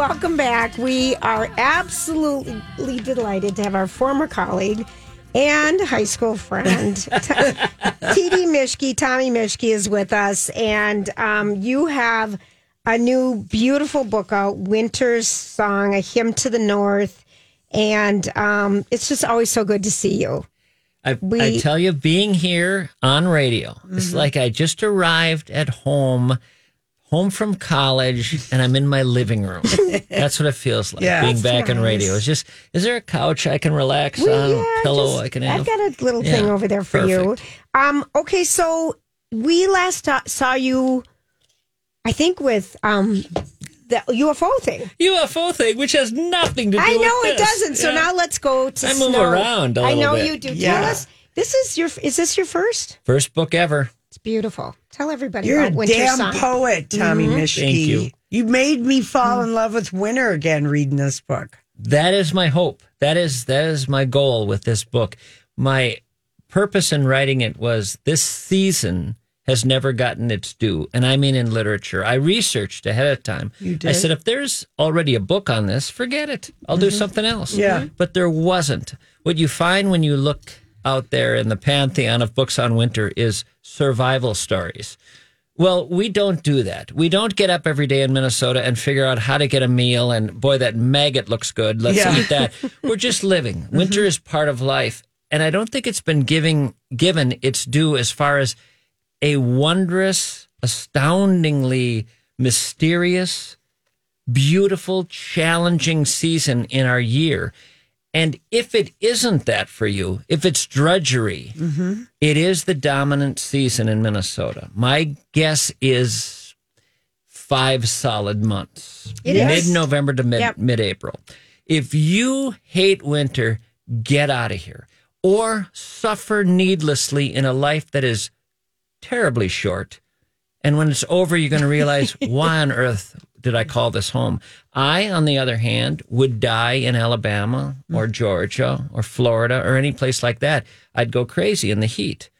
welcome back. We are absolutely delighted to have our former colleague and high school friend, T.D. Mischke. Tommy Mischke is with us, and um, you have a new beautiful book out, Winter's Song, A Hymn to the North. And um, it's just always so good to see you. I, We- I tell you, being here on radio, it's Mm-hmm. like I just arrived at home, home from college, and I'm in my living room. That's what it feels like Yeah. being That's back in radio. It's just, is there a couch I can relax We- on, yeah, pillow just- I can have? I've got a little Yeah, thing over there for perfect. you. Um, okay, so we last ta- saw you, I think, with um, the UFO thing. UFO thing, which has nothing to do I with know it this. doesn't. So Yeah. now let's go to I move snow. around a I little know bit. you do. Tell us. This is your. Is this your first? First book ever. It's beautiful. Tell everybody You're about a Winter damn Song. poet, Tommy mm-hmm. Mischke. Thank you. You made me fall mm-hmm. in love with winter again reading this book. that is my hope. That is that is my goal with this book. My purpose in writing it was this season has never gotten its due, and I mean in literature. I researched ahead of time. You did. I said if there's already a book on this, forget it. I'll do mm-hmm. something else. Yeah. But there wasn't. What you find when you look out there in the pantheon of books on winter is survival stories. Well, we don't do that. We don't get up every day in Minnesota and figure out how to get a meal and boy, that maggot looks good. Let's Yeah. eat that. We're just living. Winter is part of life. And I don't think it's been giving given its due as far as a wondrous, astoundingly mysterious, beautiful, challenging season in our year. And if it isn't that for you, if it's drudgery, mm-hmm. it is the dominant season in Minnesota. My guess is five solid months, It is. mid November to mid Yep. mid April. If you hate winter, get out of here, or suffer needlessly in a life that is terribly short. And when it's over, you're going to realize why on earth did I mm. call this home? I, on the other hand, would die in Alabama mm. or Georgia or Florida or any place like that. I'd go crazy in the heat.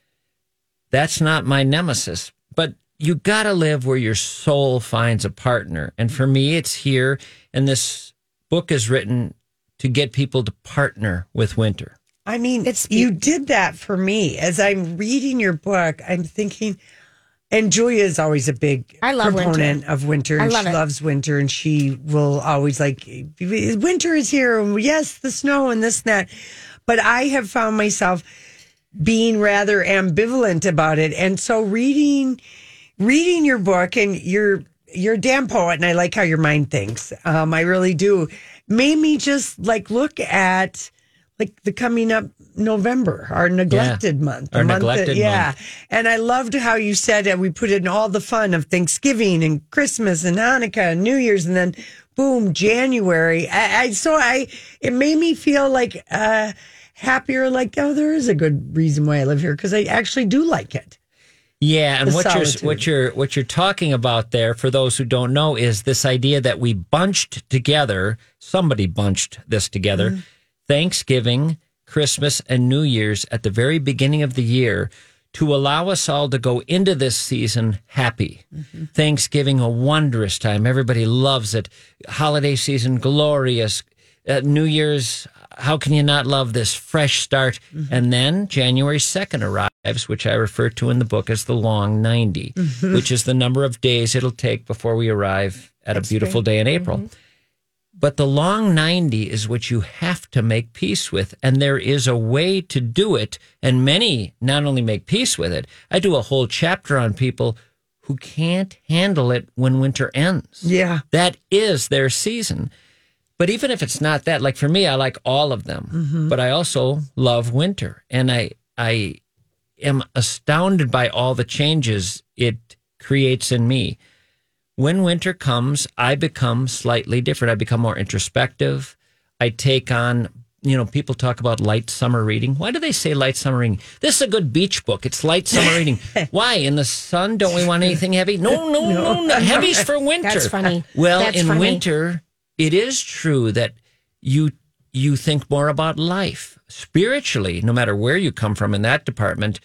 That's not my nemesis. But you got to live where your soul finds a partner. And for me, it's here. And this book is written to get people to partner with winter. I mean, It's you did that for me. As I'm reading your book, I'm thinking, and Julia is always a big I love winter. proponent of winter. And love she it. loves winter, and she will always like, winter is here. and Yes, the snow and this and that. But I have found myself being rather ambivalent about it, and so reading reading your book and you're you're a damn poet and I like how your mind thinks. Um, I really do. Made me just like look at like the coming up November, our neglected month. the our month that- yeah. month. And I loved how you said that we put in all the fun of Thanksgiving and Christmas and Hanukkah and New Year's and then boom, January. I, I so I it made me feel like uh happier, like, oh, there is a good reason why I live here, because I actually do like it. Yeah, and The what solitude. you're what you're what you're talking about there, for those who don't know, is this idea that we bunched together. Somebody bunched this together. Mm-hmm. Thanksgiving, Christmas, and New Year's at the very beginning of the year to allow us all to go into this season happy. Mm-hmm. Thanksgiving, a wondrous time. Everybody loves it. Holiday season, glorious. Uh, New Year's, how can you not love this fresh start? Mm-hmm. And then January 2nd arrives, which I refer to in the book as the long 90, Mm-hmm. which is the number of days it'll take before we arrive at a beautiful day in April. Mm-hmm. But the long 90 is what you have to make peace with. And there is a way to do it. And many not only make peace with it, I do a whole chapter on people who can't handle it when winter ends. Yeah. That is their season. But even if it's not that, like for me, I like all of them. But I also love winter. And I I am astounded by all the changes it creates in me. When winter comes, I become slightly different. I become more introspective. I take on, you know, people talk about light summer reading. Why do they say light summer reading? This is a good beach book. It's light summer reading. Why? In the sun, don't we want anything heavy? No, no, no, no. Heavy's for winter. That's funny. Well, That's in funny. winter, it is true that you you think more about life spiritually, no matter where you come from in that department.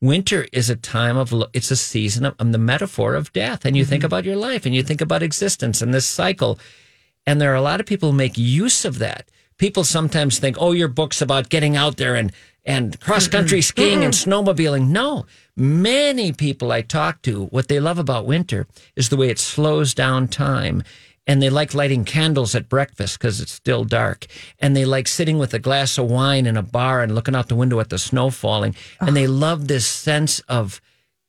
Winter is a time of it's a season of, of the metaphor of death, and you think mm-hmm. about your life and you think about existence and this cycle. And there are a lot of people who make use of that. People sometimes think, oh, your book's about getting out there and, and cross country skiing and snowmobiling. No, many people I talk to, what they love about winter is the way it slows down time. And they like lighting candles at breakfast because it's still dark. And they like sitting with a glass of wine in a bar and looking out the window at the snow falling. And they love this sense of,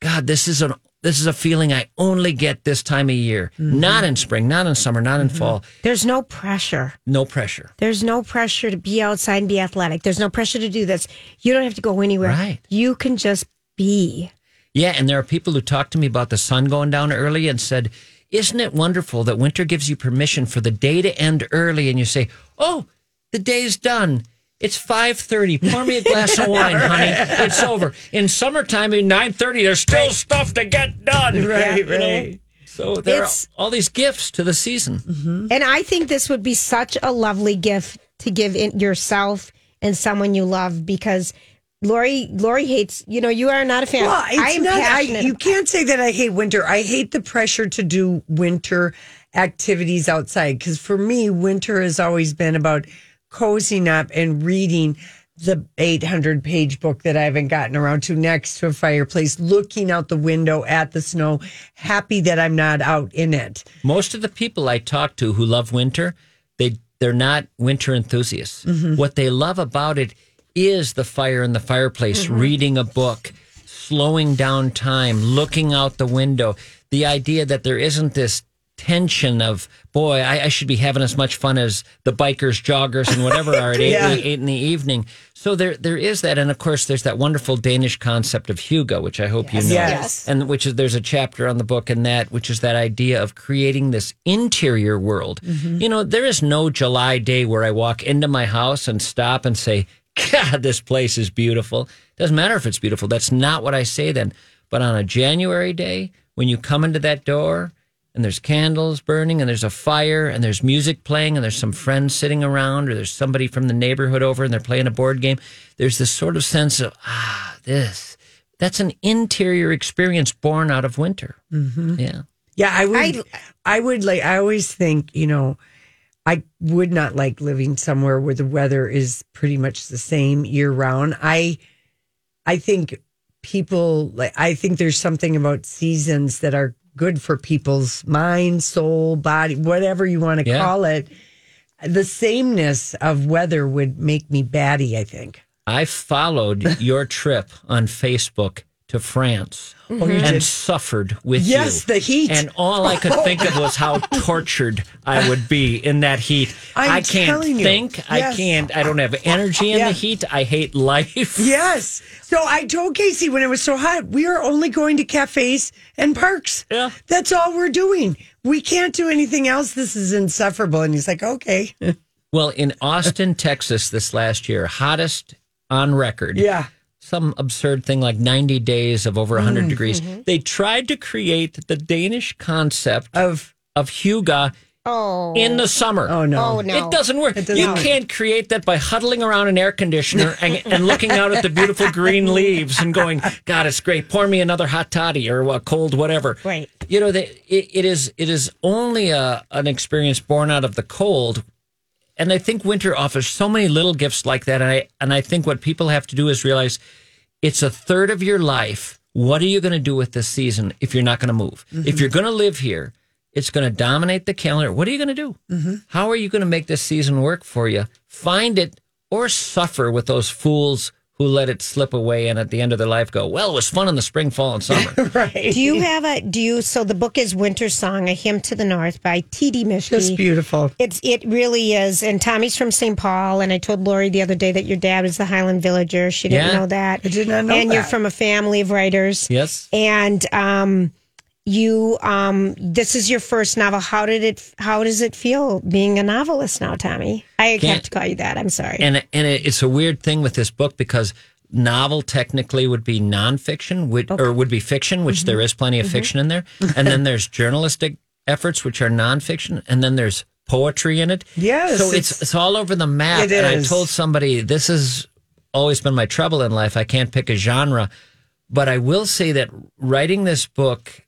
God, this is an this is a feeling I only get this time of year. Mm-hmm. Not in spring, not in summer, not in mm-hmm. fall. There's no pressure. No pressure. There's no pressure to be outside and be athletic. There's no pressure to do this. You don't have to go anywhere. Right. You can just be. Yeah, and there are people who talk to me about the sun going down early and said, "Isn't it wonderful that winter gives you permission for the day to end early?" And you say, "Oh, the day's done. It's five thirty. Pour me a glass of wine, honey. It's over." In summertime, at nine thirty, there's still stuff to get done. Right, You know? So there It's- are all these gifts to the season. Mm-hmm. And I think this would be such a lovely gift to give in yourself and someone you love because Lori Lori hates, you know, you are not a fan. Well, it's I am not. I, passionate. you can't say that I hate winter. I hate the pressure to do winter activities outside because for me, winter has always been about cozying up and reading the 800 page book that I haven't gotten around to next to a fireplace, looking out the window at the snow, happy that I'm not out in it. Most of the people I talk to who love winter, they they're not winter enthusiasts. Mm-hmm. What they love about it is the fire in the fireplace, mm-hmm. reading a book, slowing down time, looking out the window. The idea that there isn't this tension of boy, I, I should be having as much fun as the bikers, joggers, and whatever are at eight, Yeah. eight in the evening. So there there is that, and of course there's that wonderful Danish concept of hygge, which I hope you know Yes. and which is there's a chapter on the book in that which is that idea of creating this interior world mm-hmm. you know there is no july day where i walk into my house and stop and say god this place is beautiful doesn't matter if it's beautiful that's not what i say then but on a january day when you come into that door and there's candles burning and there's a fire and there's music playing and there's some friends sitting around or there's somebody from the neighborhood over and they're playing a board game there's this sort of sense of ah this that's an interior experience born out of winter. Mm-hmm. Yeah. Yeah, I would. I- I, would like. I always think, you know, I would not like living somewhere where the weather is pretty much the same year round. I, I think people like. I think there's something about seasons that are good for people's mind, soul, body, whatever you want to Yeah. call it. The sameness of weather would make me batty. I think. I followed your trip on Facebook to France Oh, you and suffered with you. Yes, the heat. And all I could oh, think of was how tortured I would be in that heat. I'm I can not you. think. I can't. I don't have energy in Yeah. the heat. I hate life. Yes. So I told Casey when it was so hot, we are only going to cafes and parks. Yeah. That's all we're doing. We can't do anything else. This is insufferable. And he's like, okay. Well, in Austin, Texas, this last year, hottest on record. Yeah. Some absurd thing like 90 days of over 100 mm-hmm. degrees. Mm-hmm. They tried to create the Danish concept Of, of hygge oh. in the summer. oh no. Oh, no. It doesn't work. doesn't you work. can't create that by huddling around an air conditioner and, and looking out at the beautiful green leaves and going, God, it's great. Pour me another hot toddy or a cold whatever. Right. You know, they, it, it is it is only a, an experience born out of the cold. And I think winter offers so many little gifts like that. And I and I think what people have to do is realize it's a third of your life. What are you going to do with this season if you're not going to move? Mm-hmm. If you're going to live here, it's going to dominate the calendar. What are you going to do? Mm-hmm. How are you going to make this season work for you? Find it or suffer with those fools who let it slip away and at the end of their life go, well, it was fun in the spring, fall, and summer. Right. Do you have a do you so the book is Winter Song, A Hymn to the North by T.D. Mischke. It's beautiful. It's it really is. And Tommy's from St. Paul. And I told Lori the other day that your dad was the Highland Villager. She didn't Yeah. know that. I did not know And you're from a family of writers. yes. And um you um this is your first novel. How did it how does it feel being a novelist now, Tommy? I have Can't- to call you that. I'm sorry. And and it's a weird thing with this book because novel technically would be nonfiction, would, or would be fiction, which there is plenty of fiction in there, and then there's journalistic efforts, which are nonfiction, and then there's poetry in it. Yes, so it's it's- it's all over the map. It and I told somebody this has always been my trouble in life. I can't pick a genre, but I will say that writing this book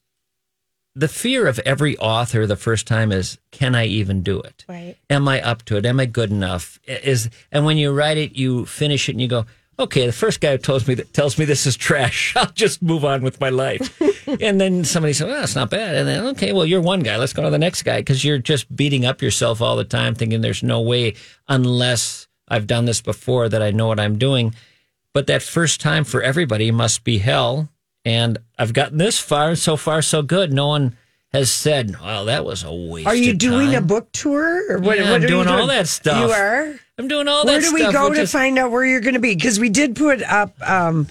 the fear of every author the first time is can I even do it? Right. Am I up to it? Am I good enough? Is and when you write it, you finish it and you go, okay, the first guy who tells me that tells me this is trash, I'll just move on with my life. and then somebody says, well, that's not bad. And then, okay, well, you're one guy. Let's go to the next guy because you're just beating up yourself all the time, thinking there's no way unless I've done this before that I know what I'm doing. But that first time for everybody must be hell. And I've gotten this far, so far, so good. No one has said, well, that was a waste. Are you doing time. a book tour? Or what, Yeah, what I'm doing you all that stuff. You are? I'm doing all Where that Where do we stuff, go to is- find out where you're going to be? Because we did put up, um,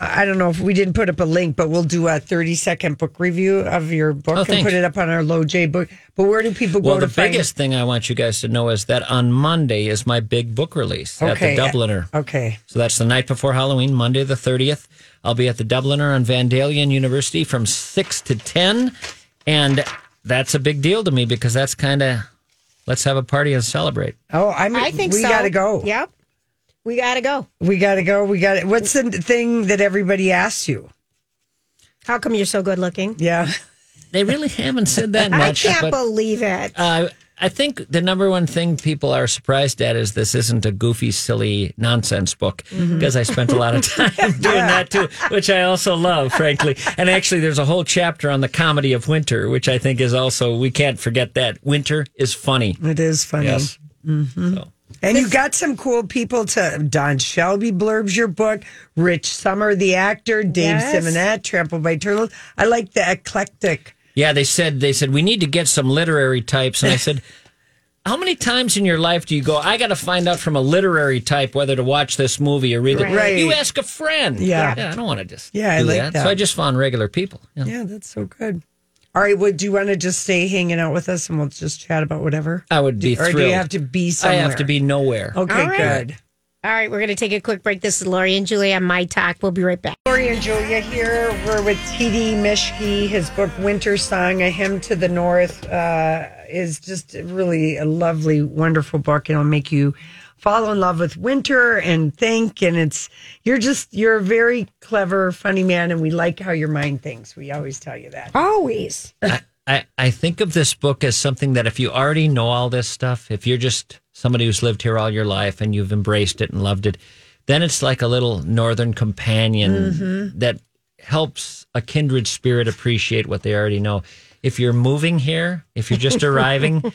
I don't know if we didn't put up a link, but we'll do a 30 second book review of your book Oh, and thanks. put it up on our Low J book. But where do people go Well, to the find biggest thing I want you guys to know is that on Monday is my big book release Okay. at the Dubliner. Okay. So that's the night before Halloween, Monday the 30th. I'll be at the Dubliner on Vandalia and University from 6 to 10. And that's a big deal to me because that's kind of let's have a party and celebrate. Oh, I'm, I think we so. got to go. Yep. We got to go. We got to go. We got to. What's the thing that everybody asks you? How come you're so good looking? Yeah. They really haven't said that much. I can't but, believe it. uh, I think the number one thing people are surprised at is this isn't a goofy, silly nonsense book Mm-hmm. because I spent a lot of time doing that too, which I also love, frankly. And actually, there's a whole chapter on the comedy of winter, which I think is also, we can't forget that. Winter is funny. It is funny. Yes. Mm-hmm. So, And you got some cool people to Don Shelby blurbs your book, Rich Sommer, the actor, Dave Yes. Simonett, Trampled by Turtles. I like the eclectic. yeah, they said, they said, we need to get some literary types. And I said, how many times in your life do you go, I got to find out from a literary type whether to watch this movie or read it? Right. You ask a friend. Yeah. Yeah, I don't want to just Yeah, I like that. that. So I just found regular people. Yeah. Yeah, that's so good. All right, would you want to just stay hanging out with us and we'll just chat about whatever? I would be or thrilled. do you have to be somewhere? I have to be nowhere. Okay, All right. good. All right, we're going to take a quick break. This is Lori and Julie on My Talk. We'll be right back. Lori and Julia here. We're with T.D. Mischke. His book, Winter Song, A Hymn to the North, uh, is just really a lovely, wonderful book. It'll make you fall in love with winter and think. And it's, you're just, you're a very clever, funny man. And we like how your mind thinks. We always tell you that. Always. I, I, I think of this book as something that if you already know all this stuff, if you're just somebody who's lived here all your life and you've embraced it and loved it, then it's like a little northern companion Mm-hmm. that helps a kindred spirit appreciate what they already know. If you're moving here, if you're just arriving,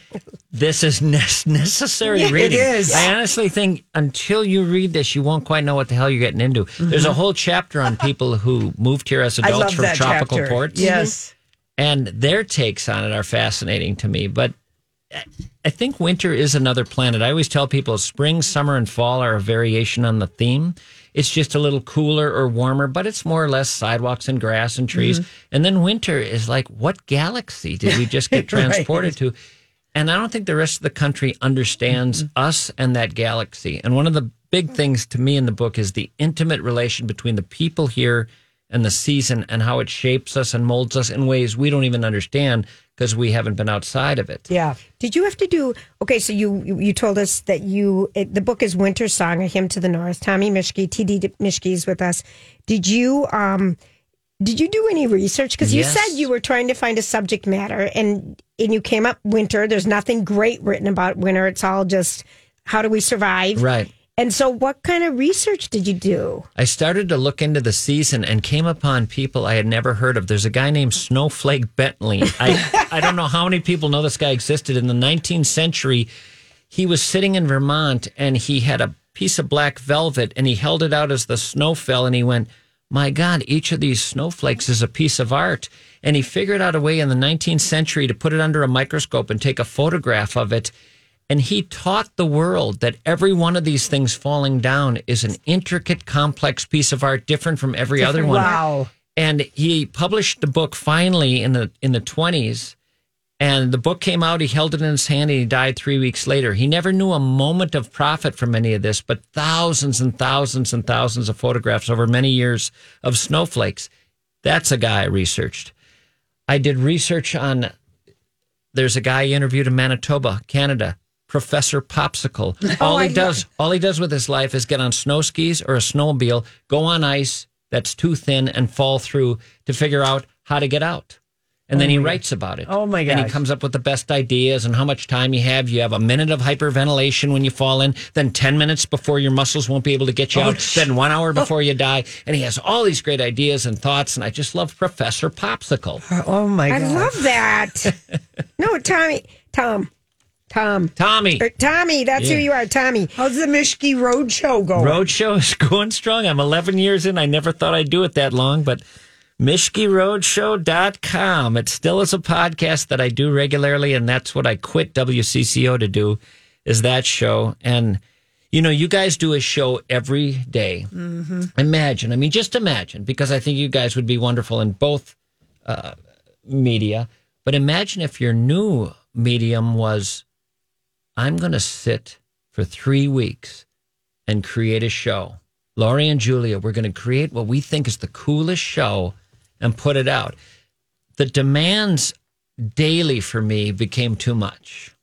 this is ne- necessary reading. is. I honestly think until you read this, you won't quite know what the hell you're getting into. There's a whole chapter on people who moved here as Mm-hmm. Adults from tropical chapter. ports Yes. and their takes on it are fascinating to me. But I think winter is another planet. I always tell people spring, summer, and fall are a variation on the theme. It's just a little cooler or warmer, but it's more or less sidewalks and grass and trees. Mm-hmm. And then winter is like, what galaxy did we just get transported to? And I don't think the rest of the country understands mm-hmm. us and that galaxy. And one of the big things to me in the book is the intimate relation between the people here and the season and how it shapes us and molds us in ways we don't even understand because we haven't been outside of it. Yeah. Did you have to do okay? So you you you told us that you it, the book is Winter Song, a hymn to the North. Tommy Mischke, T.D. Mischke is with us. Did you um did you do any research? Because you Yes. said you were trying to find a subject matter, and and you came up winter. There's nothing great written about winter. It's all just how do we survive? Right. And so, what kind of research did you do? I started to look into the season and came upon people I had never heard of. There's a guy named Snowflake Bentley. I, I don't know how many people know this guy existed. In the 19th century, he was sitting in Vermont and he had a piece of black velvet and he held it out as the snow fell and he went, My God, each of these snowflakes is a piece of art. And he figured out a way in the 19th century to put it under a microscope and take a photograph of it. And he taught the world that every one of these things falling down is an intricate, complex piece of art, different from every other one. Wow. And he published the book finally in the in the twenties. And the book came out. He held it in his hand, and he died three weeks later. He never knew a moment of profit from any of this, but thousands and thousands and thousands of photographs over many years of snowflakes. That's a guy I researched. I did research on. There's a guy I interviewed in Manitoba, Canada, Professor Popsicle. All he does, all he does with his life is get on snow skis or a snowmobile, go on ice that's too thin, and fall through to figure out how to get out. And then he writes about it. Oh, my god! And he comes up with the best ideas and how much time you have. You have a minute of hyperventilation when you fall in, then 10 minutes before your muscles won't be able to get you Oh, out, then one hour before you die. And he has all these great ideas and thoughts. And I just love Professor Popsicle. Oh my God. I love that. no, Tommy, Tom, Tom, Tommy. Er, Tommy. That's who you are, Tommy. How's the Mischke Road Show going? Roadshow is going strong. I'm 11 years in. I never thought I'd do it that long, but MischkeRoadshow.com. It still is a podcast that I do regularly, and that's what I quit WCCO to do, is that show. And, you know, you guys do a show every day. Imagine, I mean, just imagine, because I think you guys would be wonderful in both uh, media. But imagine if your new medium was I'm going to sit for three weeks and create a show. Lori and Julia, we're going to create what we think is the coolest show and put it out. The demands daily for me became too much.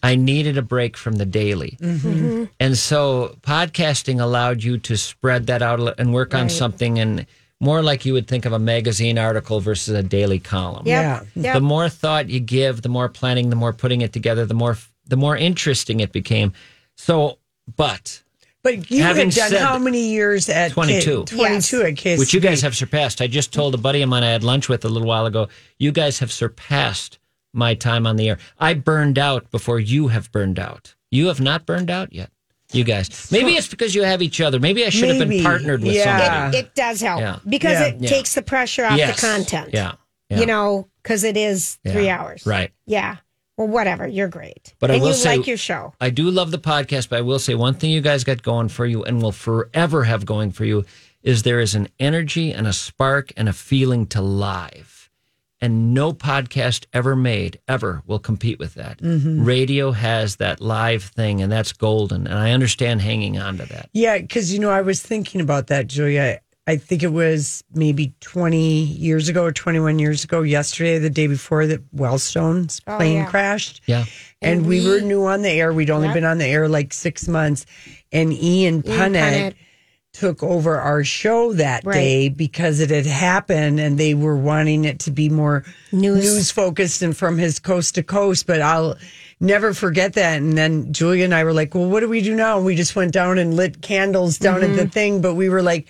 I needed a break from the daily. Mm-hmm. And so podcasting allowed you to spread that out and work on something and more like you would think of a magazine article versus a daily column Yep. Yeah. Yep. the more thought you give, the more planning, the more putting it together, the more the more interesting it became. So, but But you Having have done said- how many years at K- 22. 22 at KSTP. which you guys have surpassed. I just told a buddy of mine I had lunch with a little while ago. You guys have surpassed my time on the air. I burned out before you have burned out. You have not burned out yet. You guys. Maybe it's because you have each other. Maybe I should have been partnered with Yeah. somebody. It, it does help Yeah. because Yeah. it Yeah. takes the pressure off Yes. the content. Yeah. yeah. You know, because it is Yeah. three hours. Right. Yeah. Well, whatever. You're great. But I and will you say- like your show. I do love the podcast, but I will say one thing you guys got going for you and will forever have going for you is there is an energy and a spark and a feeling to live. And no podcast ever made, ever, will compete with that. Mm-hmm. Radio has that live thing, and that's golden. And I understand hanging on to that. Yeah, because you know, I was thinking about that, Julia. I think it was maybe 20 years ago or 21 years ago, yesterday, the day before that Wellstone's Oh, plane yeah. crashed. Yeah. And, And we, we- were new on the air. We'd only Yep. been on the air like six months. And Ian Punnett Punnett. took over our show that Right. day because it had happened and they were wanting it to be more News. news focused and from his coast to coast. But I'll never forget that. And then Julia and I were like, well, what do we do now? And we just went down and lit candles down at the mm-hmm. thing. But we were like,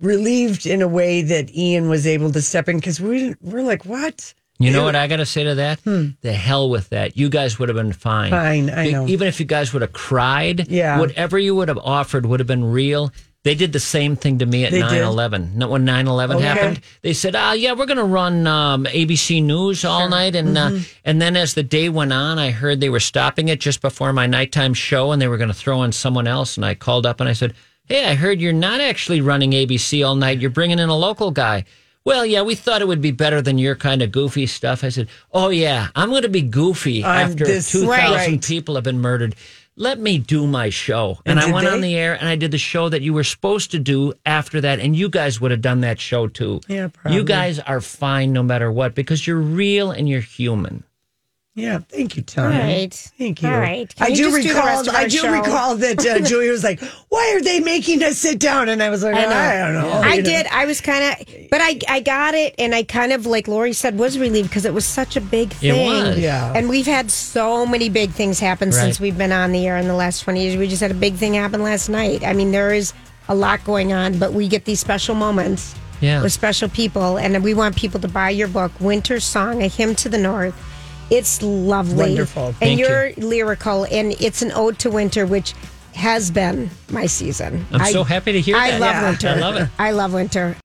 relieved in a way that Ian was able to step in because we we're like, what? You know what I got to say to that? The hell with that. You guys would have been fine. Fine, I know. Even if you guys would have cried, Yeah. whatever you would have offered would have been real. They did the same thing to me at They 9 did? 11. Not when 9 11 Okay. happened. They said, ah, yeah, we're going to run um, ABC News all night. And, Mm-hmm. uh, and then as the day went on, I heard they were stopping it just before my nighttime show and they were going to throw in someone else. And I called up and I said, hey, I heard you're not actually running ABC all night. You're bringing in a local guy. Well, yeah, we thought it would be better than your kind of goofy stuff. I said, "Oh yeah, I'm going to be goofy On after this- 2,000 Right. people have been murdered. Let me do my show." And And, I did went on the air and I did the show that you were supposed to do after that, and you guys would have done that show too. Yeah, probably. You guys are fine no matter what because you're real and you're human. Yeah, thank you, Tom. All right. Thank you. All right. Can I do just do recall. I do show? recall that uh, Julia was like, "Why are they making us sit down?" And I was like, "I, don't know." I you know. did. I was kind of, but I I got it, and I kind of like Lori said was relieved because it was such a big It thing. was. Yeah. And we've had so many big things happen since we've been on the air in the last twenty years. We just had a big thing happen last night. I mean, there is a lot going on, but we get these special moments Yeah. with special people, and we want people to buy your book, Winter Song: A Hymn to the North. It's lovely, Wonderful. and Thank you. you're lyrical, and it's an ode to winter, which has been my season. I'm I- so happy to hear I that. love Yeah. winter. I love it. I love winter.